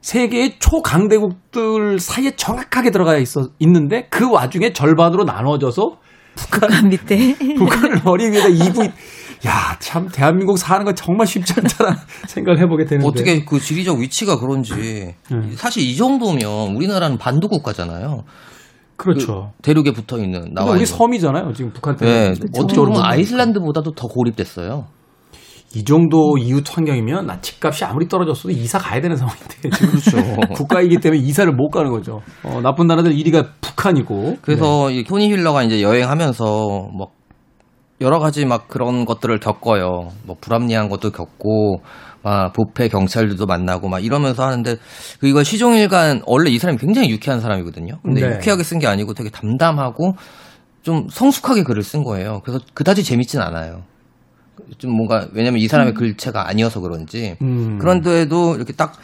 세계의 초강대국들 사이에 정확하게 들어가 있어 있는데 그 와중에 절반으로 나눠져서 북한 밑에. 북한을 위에다 이고 야, 참 대한민국 사는 건 정말 쉽지 않다는 생각을 해보게 되는데. 어떻게 그 지리적 위치가 그런지 사실 이 정도면 우리나라는 반도 국가잖아요. 그렇죠. 대륙에 붙어 있는 나와 우리 있는. 섬이잖아요. 지금 북한 때문에. 네, 어떻게 보면 아이슬란드보다도 더 고립됐어요. 이 정도 이웃 환경이면 나 집값이 아무리 떨어졌어도 이사 가야 되는 상황인데 그렇죠. 국가이기 때문에 이사를 못 가는 거죠. 어, 나쁜 나라들 1위가 북한이고. 그래서 네. 이 토니 힐러가 이제 여행하면서 뭐 여러 가지 막 그런 것들을 겪어요. 뭐 불합리한 것도 겪고 막 부패 경찰들도 만나고 막 이러면서 하는데 그 이걸 시종일관 원래 이 사람이 굉장히 유쾌한 사람이거든요. 근데 네. 유쾌하게 쓴 게 아니고 되게 담담하고 좀 성숙하게 글을 쓴 거예요. 그래서 그다지 재밌진 않아요. 좀 뭔가 왜냐면 이 사람의 글체가 아니어서 그런지 음. 그런데도 이렇게 딱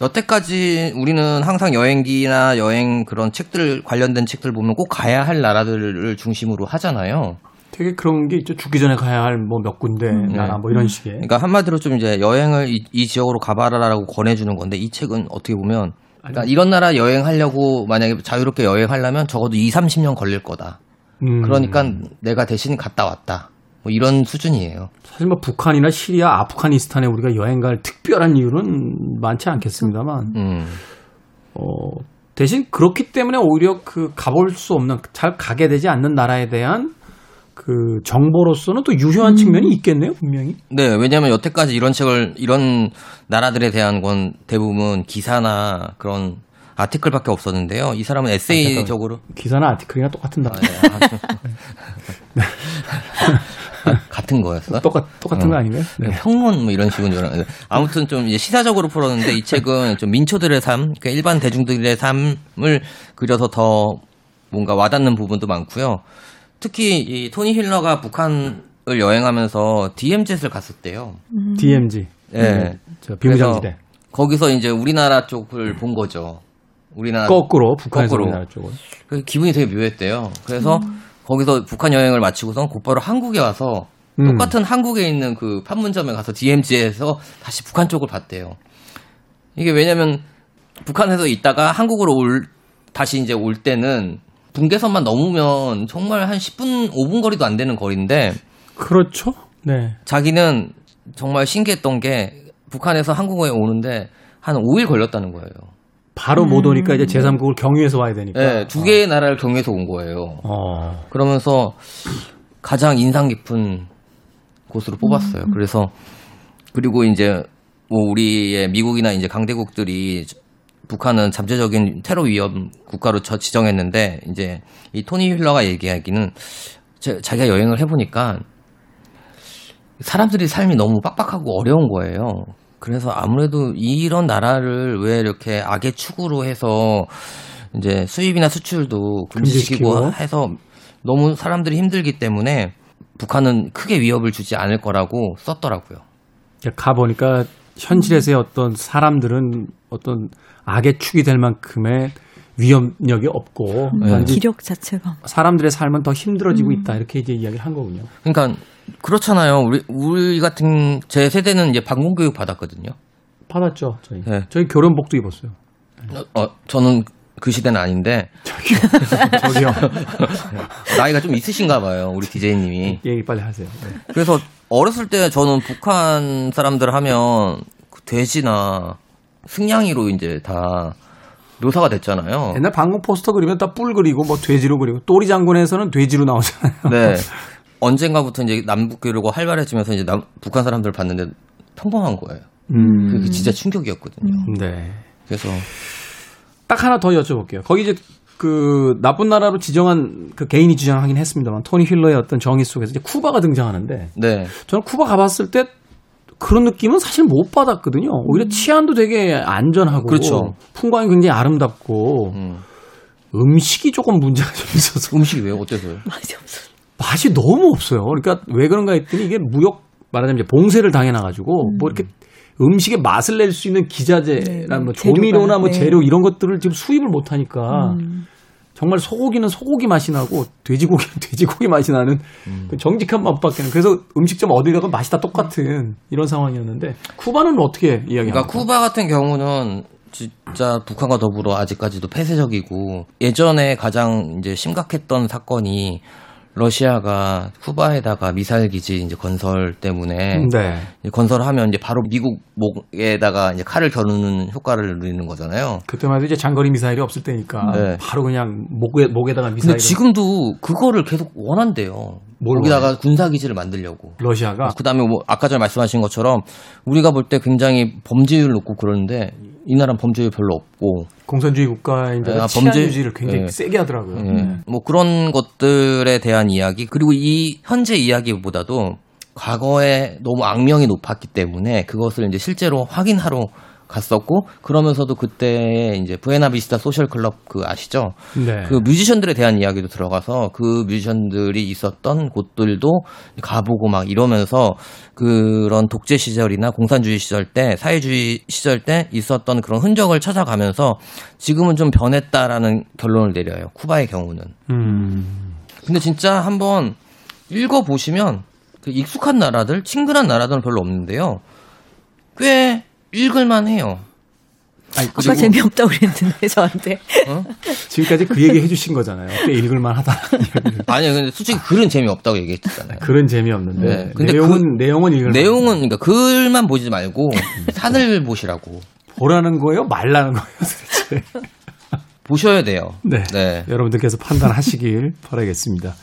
여태까지 우리는 항상 여행기나 여행 그런 책들 관련된 책들 보면 꼭 가야 할 나라들을 중심으로 하잖아요. 되게 그런 게 있죠. 죽기 전에 가야 할 뭐 몇 군데 나라 뭐 이런 식의. 그러니까 한마디로 좀 이제 여행을 이, 이 지역으로 가봐라라고 권해주는 건데 이 책은 어떻게 보면 그러니까 이런 나라 여행하려고 만약에 자유롭게 여행하려면 적어도 2, 30년 걸릴 거다. 음. 그러니까 내가 대신 갔다 왔다. 뭐 이런 수준이에요. 사실 뭐 북한이나 시리아, 아프가니스탄에 우리가 여행 갈 특별한 이유는 많지 않겠습니다만 음. 어, 대신 그렇기 때문에 오히려 그 가볼 수 없는 잘 가게 되지 않는 나라에 대한 그 정보로서는 또 유효한 측면이 있겠네요, 분명히. 네, 왜냐하면 여태까지 이런 책을 이런 나라들에 대한 건 대부분 기사나 그런 아티클밖에 없었는데요. 이 사람은 에세이적으로 기사나 아티클이나 똑같은 나라. 아, 네. 아, 같은 거였어? 똑같 똑같은 거 아닌가요? 네. 평론 뭐 이런 식인 줄 알았는데 아무튼 좀 시사적으로 풀었는데 이 책은 좀 민초들의 삶, 그러니까 일반 대중들의 삶을 그려서 더 뭔가 와닿는 부분도 많고요. 특히 이 토니 힐러가 북한을 여행하면서 DMZ를 갔었대요. DMZ. 예. 저 비무장지대. 거기서 이제 우리나라 쪽을 본 거죠. 우리나라 거꾸로 북한에서 거꾸로. 우리나라 쪽으로. 그 기분이 되게 묘했대요. 그래서 거기서 북한 여행을 마치고선 곧바로 한국에 와서 음. 똑같은 한국에 있는 그 판문점에 가서 DMZ에서 다시 북한 쪽을 봤대요. 이게 왜냐면 북한에서 있다가 한국으로 올 다시 이제 올 때는 분계선만 넘으면 정말 한 10분, 5분 거리도 안 되는 거리인데 그렇죠. 네. 자기는 정말 신기했던 게 북한에서 한국에 오는데 한 5일 걸렸다는 거예요. 바로 못 오니까 이제 제3국을 경유해서 와야 되니까. 네, 두 개의 나라를 경유해서 온 거예요. 어. 그러면서 가장 인상 깊은 곳으로 뽑았어요. 그래서 그리고 이제 뭐 우리의 미국이나 이제 강대국들이 북한은 잠재적인 테러 위험 국가로 저 지정했는데 이제 이 토니 힐러가 얘기하기는 자- 자기가 여행을 해보니까 사람들이 삶이 너무 빡빡하고 어려운 거예요. 그래서 아무래도 이런 나라를 왜 이렇게 악의 축으로 해서 이제 수입이나 수출도 금지시키고. 해서 너무 사람들이 힘들기 때문에 북한은 크게 위협을 주지 않을 거라고 썼더라고요. 가 보니까 현실에서의 어떤 사람들은 어떤 악의 축이 될 만큼의 위험력이 없고 네. 단지 기력 자체가. 사람들의 삶은 더 힘들어지고 있다 이렇게 이제 이야기를 한 거군요. 그러니까 그렇잖아요. 우리 우리 같은 제 세대는 이제 방공 교육 받았거든요. 받았죠 저희. 네. 저희 교련복도 입었어요. 어, 저는 그 시대는 아닌데 저기요. 나이가 좀 있으신가 봐요. 우리 디제이님이. 얘기 빨리 하세요. 네. 그래서 어렸을 때 저는 북한 사람들 하면 그 돼지나 승냥이로 이제 다 묘사가 됐잖아요. 옛날 방공 포스터 그리면 다 뿔 그리고 뭐 돼지로 그리고 또리 장군에서는 돼지로 나오잖아요. 네. 언젠가부터 이제 남북 교류가 활발해지면서 이제 남, 북한 사람들을 봤는데 평범한 거예요. 음. 그게 진짜 충격이었거든요. 네. 그래서 딱 하나 더 여쭤볼게요. 거기 이제 그 나쁜 나라로 지정한 그 개인이 지정하긴 했습니다만 토니 힐러의 어떤 정의 속에서 이제 쿠바가 등장하는데 네. 저는 쿠바 가봤을 때 그런 느낌은 사실 못 받았거든요. 오히려 치안도 되게 안전하고 그렇죠. 풍광이 굉장히 아름답고 음. 음식이 조금 문제가 좀 있어서 음식이 왜요? 어때서요? 맛이 없어. 맛이 너무 없어요. 그러니까 왜 그런가 했더니 이게 무역 말하자면 이제 봉쇄를 당해놔가지고 뭐 이렇게 음식의 맛을 낼 수 있는 기자재나 네, 뭐 조미료나 뭐 네. 재료 이런 것들을 지금 수입을 못하니까 정말 소고기는 소고기 맛이 나고 돼지고기는 돼지고기 맛이 나는 그 정직한 맛밖에는 그래서 음식점 어디 가도 맛이 다 똑같은 이런 상황이었는데 쿠바는 어떻게 이야기합니까? 그러니까 쿠바 같은 경우는 진짜 북한과 더불어 아직까지도 폐쇄적이고 예전에 가장 이제 심각했던 사건이 러시아가 쿠바에다가 미사일 기지 이제 건설 때문에 네. 건설하면 이제 바로 미국 목에다가 이제 칼을 겨누는 효과를 누리는 거잖아요. 그때만 해도 이제 장거리 미사일이 없을 때니까 네. 바로 그냥 목에 목에다가 미사일 근데 지금도 그거를 계속 원한대요. 뭘 거기다가 군사 기지를 만들려고. 러시아가 그다음에 뭐 아까 전에 말씀하신 것처럼 우리가 볼 때 굉장히 범죄율 높고 그러는데 이 나라는 범죄율 별로 없고 공산주의 국가인데 아, 범죄- 유지를 굉장히 네. 세게 하더라고요. 예. 네. 뭐 그런 것들에 대한 이야기 그리고 이 현재 이야기보다도 과거에 너무 악명이 높았기 때문에 그것을 이제 실제로 확인하러 갔었고 그러면서도 그때 이제 부에나비스타 소셜 클럽 그 아시죠? 네. 그 뮤지션들에 대한 이야기도 들어가서 그 뮤지션들이 있었던 곳들도 가보고 막 이러면서 그런 독재 시절이나 공산주의 시절 때 사회주의 시절 때 있었던 그런 흔적을 찾아가면서 지금은 좀 변했다라는 결론을 내려요. 쿠바의 경우는. 음. 근데 진짜 한번 읽어 보시면 그 익숙한 나라들, 친근한 나라들은 별로 없는데요. 꽤 읽을만 해요. 아니, 아까 그리고 재미없다고 그랬는데 저한테. 지금까지 그 얘기 해주신 거잖아요. 꽤 읽을만 하다. 아니 근데 솔직히 글은 재미없다고 얘기했잖아요. 그런 재미없는데. 네. 근데 내용은, 내용은 읽을 내용은 그러니까 글만 보지 말고 산을 보시라고 보라는 거예요? 말라는 거예요, 도대체. 보셔야 돼요. 네. 네. 여러분들께서 판단하시길 바라겠습니다.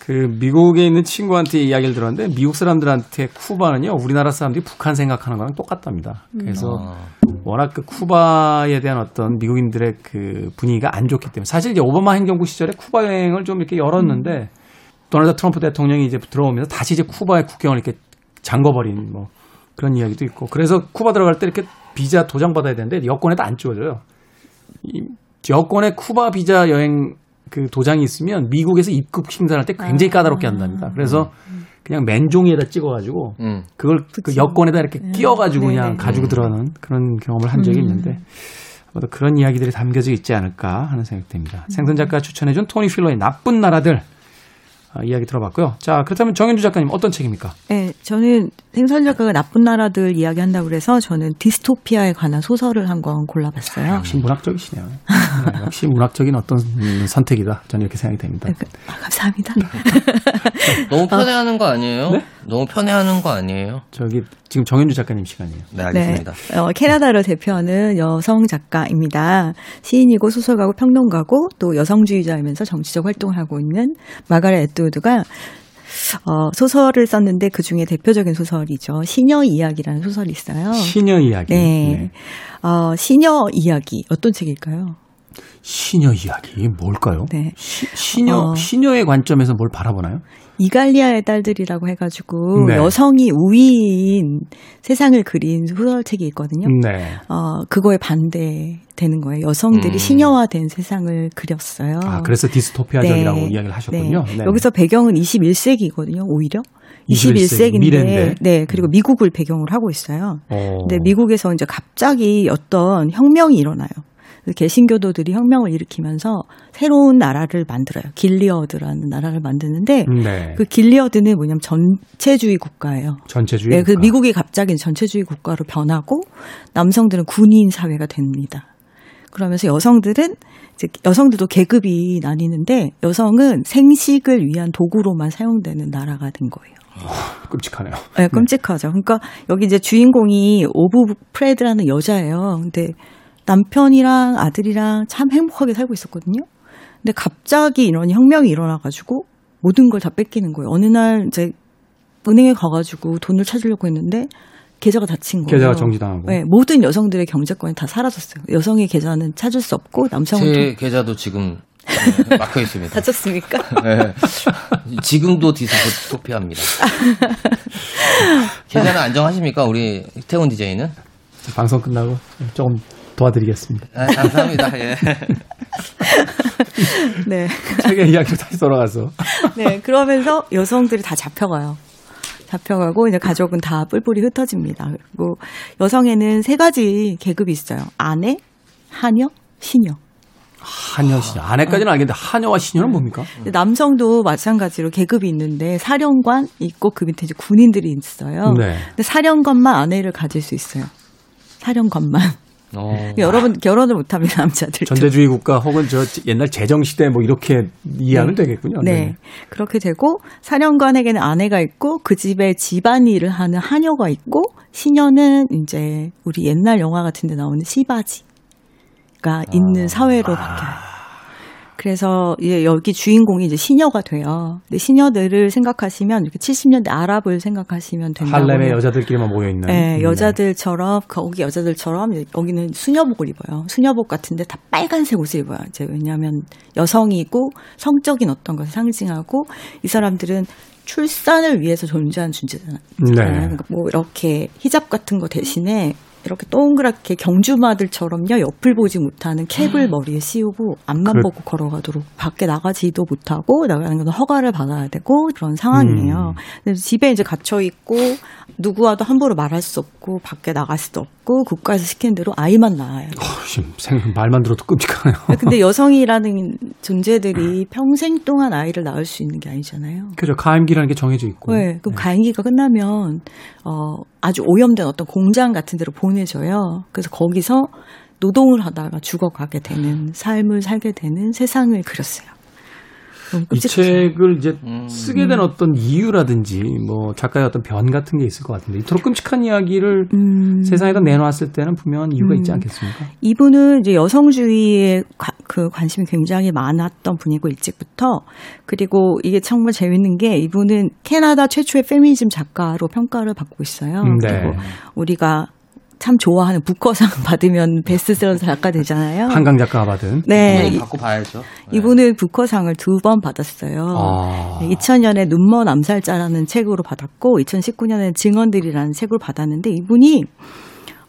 그 미국에 있는 친구한테 이야기를 들었는데 미국 사람들한테 쿠바는요 우리나라 사람들이 북한 생각하는 거랑 똑같답니다. 그래서 아. 워낙 그 쿠바에 대한 어떤 미국인들의 그 분위기가 안 좋기 때문에 사실 이제 오바마 행정부 시절에 쿠바 여행을 좀 이렇게 열었는데 도널드 트럼프 대통령이 이제 들어오면서 다시 이제 쿠바의 국경을 이렇게 잠궈버린 뭐 그런 이야기도 있고 그래서 쿠바 들어갈 때 이렇게 비자 도장 받아야 되는데 여권에도 안 찍어줘요. 이 여권에 쿠바 비자 여행 그 도장이 있으면 미국에서 입국 심사할 때 굉장히 까다롭게 한답니다. 그래서 그냥 맨종이에다 찍어가지고 음. 그걸 그 여권에다 이렇게 끼워가지고 네, 그냥 네. 가지고 들어가는 그런 경험을 한 적이 있는데 아마도 그런 이야기들이 담겨져 있지 않을까 하는 생각이 듭니다. 생선 작가 추천해준 토니 필러의 나쁜 나라들 아, 이야기 들어봤고요. 자 그렇다면 정현주 작가님 어떤 책입니까? 네, 저는 생선 작가가 나쁜 나라들 이야기 한다고 그래서 저는 디스토피아에 관한 소설을 한 권 골라봤어요. 역시 문학적이시네요. 네, 역시 문학적인 어떤 음, 선택이다. 저는 이렇게 생각이 됩니다. 네, 그- 아, 감사합니다. 너무 편해하는 거 아니에요? 네? 너무 편해하는 거 아니에요? 저기 지금 정현주 작가님 시간이에요. 네, 알겠습니다. 네, 어, 캐나다를 대표하는 여성 작가입니다. 시인이고 소설가고 평론가고 또 여성주의자이면서 정치적 활동을 하고 있는 마가렛 애트우드가 어, 소설을 썼는데 그 중에 대표적인 소설이죠. 시녀 이야기라는 소설이 있어요. 시녀 이야기. 네. 어, 시녀 이야기 어떤 책일까요? 시녀 이야기 뭘까요? 네. 시, 시녀 어. 시녀의 관점에서 뭘 바라보나요? 이갈리아의 딸들이라고 해가지고 네. 여성이 우위인 세상을 그린 소설책이 있거든요. 네. 어, 그거에 반대되는 거예요. 여성들이 음. 시녀화된 세상을 그렸어요. 아, 그래서 디스토피아적이라고 이야기를 하셨군요. 네. 네. 여기서 배경은 21세기거든요, 오히려. 21세기, 21세기인데, 미래인데. 네, 그리고 미국을 배경으로 하고 있어요. 어. 근데 미국에서 이제 갑자기 어떤 혁명이 일어나요. 개신교도들이 혁명을 일으키면서 새로운 나라를 만들어요. 길리어드라는 나라를 만드는데, 네. 그 길리어드는 뭐냐면 전체주의 국가예요. 전체주의. 네, 그 국가. 미국이 갑자기 전체주의 국가로 변하고 남성들은 군인 사회가 됩니다. 그러면서 여성들은 이제 여성들도 계급이 나뉘는데 여성은 생식을 위한 도구로만 사용되는 나라가 된 거예요. 끔찍하네요. 네, 끔찍하죠. 그러니까 여기 이제 주인공이 오브 프레드라는 여자예요. 근데 남편이랑 아들이랑 참 행복하게 살고 있었거든요. 근데 갑자기 이런 혁명이 일어나가지고 모든 걸 다 뺏기는 거예요. 어느 날 이제 은행에 가가지고 돈을 찾으려고 했는데 계좌가 닫힌 거예요. 계좌가 정지당하고. 네, 모든 여성들의 경제권이 다 사라졌어요. 여성의 계좌는 찾을 수 없고 남성은 제 계좌도 지금 네, 막혀 있습니다. 닫혔습니까? 네. 지금도 디스토피아입니다. 계좌는 안정하십니까? 우리 태훈 DJ는? 방송 끝나고 조금 도와드리겠습니다. 아, 감사합니다. 예. 네. 책의 이야기로 다시 돌아가서. 네, 그러면서 여성들이 다 잡혀가요. 잡혀가고 이제 가족은 다 뿔뿔이 흩어집니다. 그리고 여성에는 세 가지 계급이 있어요. 아내, 하녀, 시녀. 한여 시녀. 아내까지는 알겠는데 한여와 시녀는 뭡니까? 남성도 마찬가지로 계급이 있는데 사령관 있고 그 밑에 이제 군인들이 있어요. 네. 근데 사령관만 아내를 가질 수 있어요. 사령관만. 어. 여러분 결혼을 못합니다 남자들. 전제주의 국가 혹은 저 옛날 제정 시대 뭐 이렇게 이해하면 되겠군요. 네. 그렇게 되고 사령관에게는 아내가 있고 그 집에 집안일을 하는 하녀가 있고 시녀는 이제 우리 옛날 영화 같은 데 나오는 시바지가 있는 사회로 바뀌어요. 그래서 이제 여기 주인공이 이제 시녀가 돼요. 근데 시녀들을 생각하시면 이렇게 70년대 아랍을 생각하시면 된다고. 할렘의. 여자들끼리만 모여 있는. 네, 여자들처럼 거기 여자들처럼 여기는 수녀복을 입어요. 수녀복 같은데 다 빨간색 옷을 입어요. 이제 왜냐하면 여성이고 성적인 어떤 것을 상징하고 이 사람들은 출산을 위해서 존재하는 존재잖아요. 네. 그러니까 뭐 이렇게 히잡 같은 거 대신에 이렇게 동그랗게 경주마들처럼요 옆을 보지 못하는 캡을 머리에 씌우고 앞만 그렇- 보고 걸어가도록 밖에 나가지도 못하고 나가는 건 허가를 받아야 되고 그런 상황이에요. 그래서 집에 이제 갇혀 있고 누구와도 함부로 말할 수 없고 밖에 나갈 수도 없고 국가에서 시키는 대로 아이만 낳아야 돼. 어우, 지금 생- 말만 들어도 끔찍하네요. 근데 여성이라는 존재들이 평생 동안 아이를 낳을 수 있는 게 아니잖아요. 그죠. 가임기라는 게 정해져 있고. 네, 그럼 가임기가 끝나면 어 아주 오염된 어떤 공장 같은 데로 보내져요. 그래서 거기서 노동을 하다가 죽어가게 되는 삶을 살게 되는 세상을 그렸어요. 너무 이. 책을 이제 음. 쓰게 된 어떤 이유라든지 뭐 작가의 어떤 변 같은 게 있을 것 같은데 이토록 끔찍한 이야기를 음. 세상에다 내놓았을 때는 분명한 이유가 있지 음. 않겠습니까? 이분은 이제 여성주의에 가- 그 관심이 굉장히 많았던 분이고 일찍부터 그리고 이게 정말 재밌는 게 이분은 캐나다 최초의 페미니즘 작가로 평가를 받고 있어요. 음, 네. 그리고 우리가 참 좋아하는 부커상 받으면 베스트셀러 작가 되잖아요. 한강 작가가 받은. 네, 받고 봐야죠. 네. 이분은 부커상을 두 번 받았어요. 아. 2000년에 눈먼 암살자라는 책으로 받았고 2019년에 증언들이라는 책으로 받았는데 이분이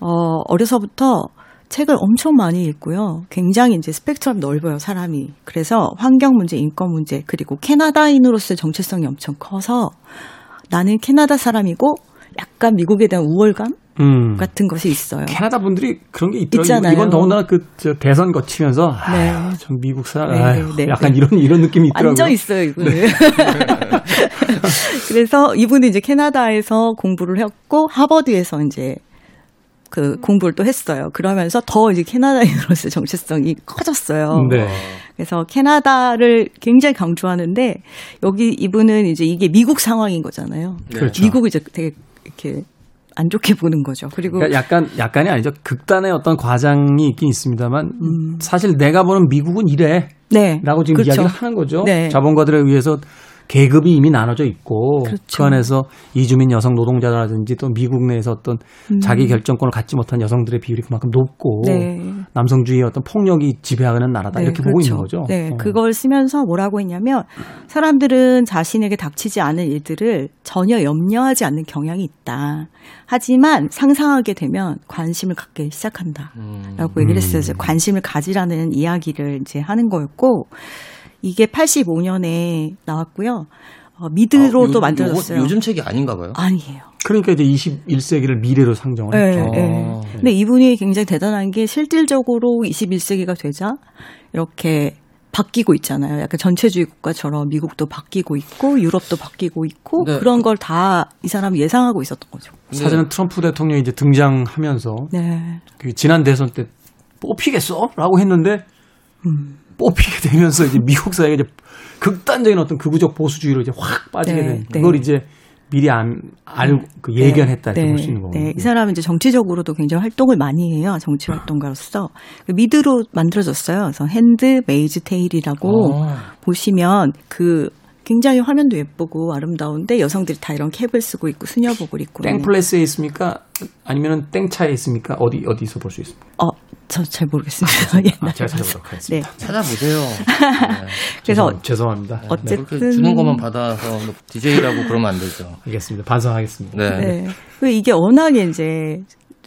어 어려서부터 책을 엄청 많이 읽고요. 굉장히 이제 스펙트럼 넓어요, 사람이. 그래서 환경 문제, 인권 문제, 그리고 캐나다인으로서의 정체성이 엄청 커서 나는 캐나다 사람이고 약간 미국에 대한 우월감 음. 같은 것이 있어요. 캐나다 분들이 그런 게 있더라고요. 있잖아요. 이번 더군다나 그저 대선 거치면서 네. 아, 전 미국 사람 네, 네, 약간 네. 이런 이런 느낌이 있더라고요. 완전 있어요, 이분은. 그래서 이분은 이제 캐나다에서 공부를 했고 하버드에서 이제 그 공부를 또 했어요. 그러면서 더 이제 캐나다인으로서 정체성이 커졌어요. 네. 그래서 캐나다를 굉장히 강조하는데 여기 이분은 이제 이게 미국 상황인 거잖아요. 그렇죠. 미국을 이제 되게 이렇게 안 좋게 보는 거죠. 그리고 그러니까 약간 약간이 아니죠. 극단의 어떤 과장이 있긴 있습니다만 음. 사실 내가 보는 미국은 이래라고 네, 지금 그렇죠. 이야기를 하는 거죠. 네. 자본가들에 의해서 계급이 이미 나눠져 있고 그렇죠. 그 안에서 이주민 여성 노동자라든지 또 미국 내에서 어떤 자기 결정권을 갖지 못한 여성들의 비율이 그만큼 높고 음. 네. 남성주의의 어떤 폭력이 지배하는 나라다 네, 이렇게 보고 그렇죠. 있는 거죠. 네, 어. 그걸 쓰면서 뭐라고 했냐면 사람들은 자신에게 닥치지 않은 일들을 전혀 염려하지 않는 경향이 있다. 하지만 상상하게 되면 관심을 갖기 시작한다. 음. 라고 얘기를 했어요. 그래서 관심을 가지라는 이야기를 이제 하는 거였고 이게 85년에 나왔고요. 어, 미드로도 아, 요- 만들어졌어요. 요거 요즘 책이 아닌가 봐요. 아니에요. 그러니까 이제 21세기를 미래로 상정을 네, 했죠. 네. 근데 이분이 굉장히 대단한 게 실질적으로 21세기가 되자 이렇게 바뀌고 있잖아요. 약간 전체주의 국가처럼 미국도 바뀌고 있고 유럽도 바뀌고 있고 네. 그런 걸 다 이 사람이 예상하고 있었던 거죠. 사실은 트럼프 대통령이 이제 등장하면서 네. 그 지난 대선 때 뽑히겠어?라고 했는데 뽑히게 되면서 이제 미국 사회가 이제 극단적인 어떤 극우적 보수주의로 이제 확 빠지게 네, 된 네. 그걸 이제 미리 안 알고 그 예견했다 이렇게 볼 수 있는 거거든요. 네, 이 사람은 이제 정치적으로도 굉장히 활동을 많이 해요. 정치 활동가로서 미드로 만들어졌어요. 그래서 Handmaid's Tale이라고 어. 보시면 그 굉장히 화면도 예쁘고 아름다운데 여성들이 다 이런 캡을 쓰고 있고 수녀복을 입고 땡플릭스에 있습니까? 아니면은 땡차에 있습니까? 어디 어디서 볼 수 있습니까? 어, 저 잘 모르겠습니다. 예. 아, 제가 찾아보도록 네. 하겠습니다. 찾아보세요. 그래서 죄송, 죄송합니다. 네, 어쨌든 그렇게 주는 것만 받아서 DJ라고 그러면 안 되죠. 알겠습니다. 반성하겠습니다. 네. 네. 그 이게 워낙에 이제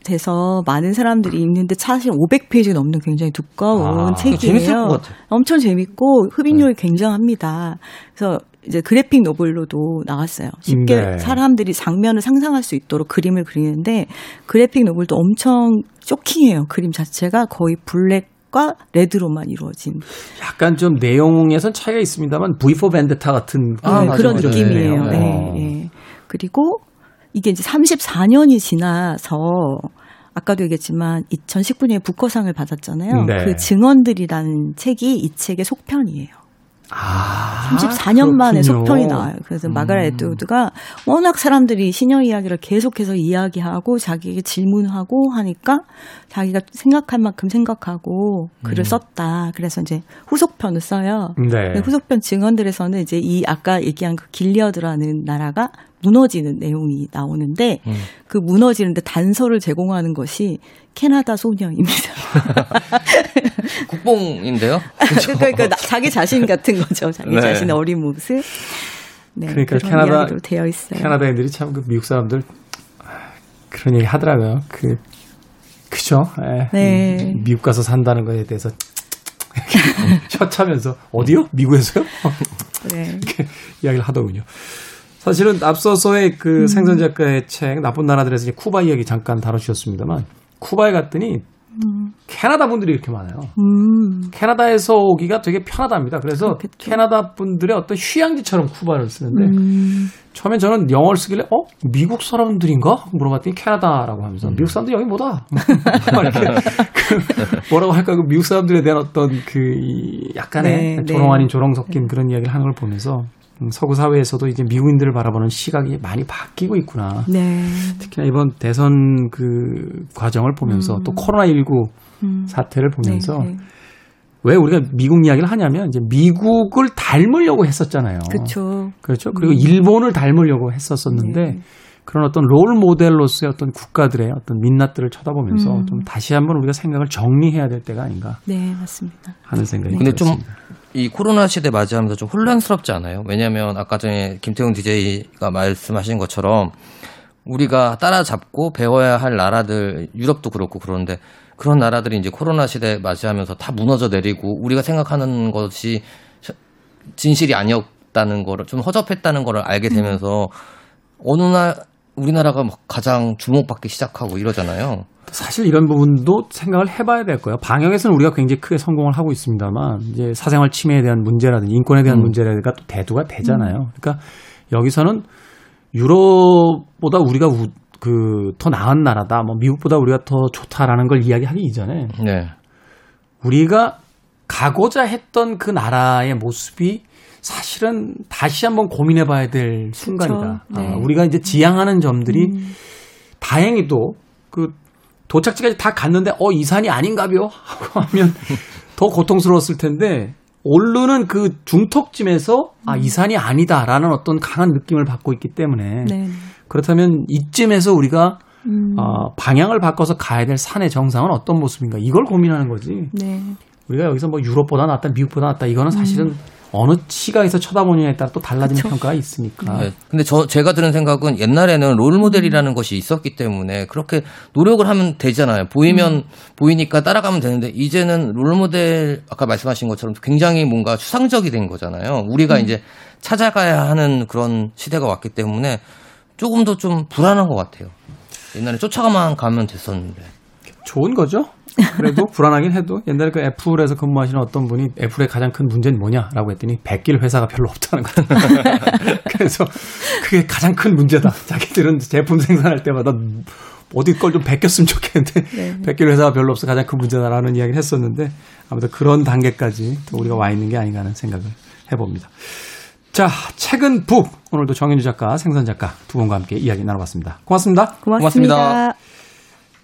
돼서 많은 사람들이 읽는데 사실 500페이지 넘는 굉장히 두꺼운 아, 책이에요. 재밌을 것 같아요. 엄청 재밌고 흡입력이 굉장합니다. 그래서 이제 graphic novel로도 나왔어요. 쉽게 네. 사람들이 장면을 상상할 수 있도록 그림을 그리는데 graphic novel도 엄청 쇼킹해요. 그림 자체가 거의 black white과 red로만 이루어진 약간 좀 내용에선 차이가 있습니다만 V for Vendetta 같은 아, 네, 그런. 느낌이에요. 네. 네, 네. 그리고 이게 이제 34년이 지나서 아까도 얘기했지만 2019년에 부커상을 받았잖아요. 네. 그 증언들이라는 책이 이 책의 속편이에요. 아, 34년 만에 그렇군요. 속편이 나와요. 그래서 마가렛 에드우드가 워낙 사람들이 신형 이야기를 계속해서 이야기하고 자기에게 질문하고 하니까 자기가 생각할 만큼 생각하고 글을 썼다. 그래서 이제 후속편을 써요. 네. 후속편 증언들에서는 이제 이 아까 얘기한 그 길리어드라는 나라가 무너지는 내용이 나오는데 그 무너지는데 단서를 제공하는 것이 캐나다 소녀입니다. 국뽕인데요. 그러니까 나- 자기 자신 같은 거죠. 자기 네. 자신의 어린 모습. 네, 그러니까 캐나다- 되어 있어요. 캐나다 애들이 참 그 미국 사람들 아, 그런 얘기 하더라고요. 그 그죠? 예. 네. 음, 미국 가서 산다는 거에 대해서 셔차면서 어디요? 미국에서요? 네. 이렇게 이야기를 하더군요. 사실은 앞서서의 음. 그 생선 작가의 책 나쁜 나라들에서 이제 쿠바 이야기 잠깐 다뤄주셨습니다만 쿠바에 갔더니 캐나다 분들이 이렇게 많아요. 음, 캐나다에서 오기가 되게 편하답니다. 그래서 그렇겠죠. 캐나다 분들의 어떤 휴양지처럼 쿠바를 쓰는데 음, 처음엔 저는 영어를 쓰길래 어 미국 사람들인가 물어봤더니 캐나다라고 하면서 미국 사람들 여기 뭐다 막 이렇게 그 뭐라고 할까 그 미국 사람들에 대한 어떤 그이 약간의 네, 조롱 네. 아닌 조롱 섞인 그런 이야기를 하는 걸 보면서 음, 서구 사회에서도 이제 미국인들을 바라보는 시각이 많이 바뀌고 있구나. 네. 특히나 이번 대선 그 과정을 보면서 또 코로나 19 음. 사태를 보면서 네, 네. 왜 우리가 미국 이야기를 하냐면 이제 미국을 닮으려고 했었잖아요. 그렇죠. 그렇죠. 그리고 일본을 닮으려고 했었었는데 네. 그런 어떤 롤 모델로서의 어떤 국가들의 어떤 민낯들을 쳐다보면서 음. 좀 다시 한번 우리가 생각을 정리해야 될 때가 아닌가 네, 맞습니다. 하는 생각이 근데 좀 들었습니다. 이 코로나 시대 맞이하면서 좀 혼란스럽지 않아요? 왜냐하면 아까 전에 김태훈 DJ가 말씀하신 것처럼 우리가 따라잡고 배워야 할 나라들 유럽도 그렇고 그런데 그런 나라들이 이제 코로나 시대 맞이하면서 다 무너져 내리고 우리가 생각하는 것이 셔- 진실이 아니었다는 거를 좀 허접했다는 거를 알게 되면서 어느 날 우리나라가 막 가장 주목받기 시작하고 이러잖아요. 사실 이런 부분도 생각을 해봐야 될 거예요. 방역에서는 우리가 굉장히 크게 성공을 하고 있습니다만 이제 사생활 침해에 대한 문제라든지 인권에 대한 음. 문제가 또 대두가 되잖아요. 그러니까 여기서는 유럽보다 우리가 그 더 나은 나라다, 뭐 미국보다 우리가 더 좋다라는 걸 이야기하기 이전에 네. 우리가 가고자 했던 그 나라의 모습이 사실은 다시 한번 고민해 봐야 될 순간이다. 네. 아, 우리가 이제 지향하는 점들이 다행히도 그 도착지까지 다 갔는데 어, 이 산이 아닌가벼? 하고 하면 더 고통스러웠을 텐데 오르는 그 중턱쯤에서 아, 이 산이 아니다라는 어떤 강한 느낌을 받고 있기 때문에 네. 그렇다면 이쯤에서 우리가 음, 어, 방향을 바꿔서 가야 될 산의 정상은 어떤 모습인가 이걸 고민하는 거지. 네. 우리가 여기서 뭐 유럽보다 낫다, 미국보다 낫다 이거는 사실은 어느 시각에서 쳐다보느냐에 따라 또 달라지는 그쵸. 평가가 있으니까. 네. 근데 저 제가 드는 생각은 옛날에는 롤 모델이라는 것이 있었기 때문에 그렇게 노력을 하면 되잖아요. 보이면 보이니까 따라가면 되는데 이제는 롤 모델 아까 말씀하신 것처럼 굉장히 뭔가 추상적이 된 거잖아요. 우리가 이제 찾아가야 하는 그런 시대가 왔기 때문에 조금 더 좀 불안한 것 같아요. 옛날에 쫓아가만 가면 됐었는데. 좋은 거죠. 그래도 불안하긴 해도 옛날에 그 애플에서 근무하시는 어떤 분이 애플의 가장 큰 문제는 뭐냐라고 했더니 베낄 회사가 별로 없다는 거예요. 그래서 그게 가장 큰 문제다. 자기들은 제품 생산할 때마다 어디 걸 좀 베꼈으면 좋겠는데 네. 베낄 회사가 별로 없어 가장 큰 문제다라는 이야기를 했었는데 아무튼 그런 단계까지 또 우리가 와 있는 게 아닌가 하는 생각을 해봅니다. 자, 책은 북 오늘도 정현주 작가, 생선 작가 두 분과 함께 이야기 나눠봤습니다. 고맙습니다. 고맙습니다. 고맙습니다.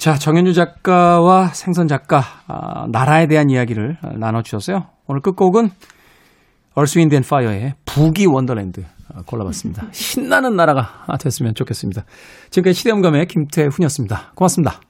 자, 정현주 작가와 생선 작가, 아, 나라에 대한 이야기를 나눠주셨어요. 오늘 끝곡은 Earth Wind and Fire의 Boogie Wonderland 아, 골라봤습니다. 신나는 나라가 됐으면 좋겠습니다. 지금까지 시대음감의 김태훈이었습니다. 고맙습니다.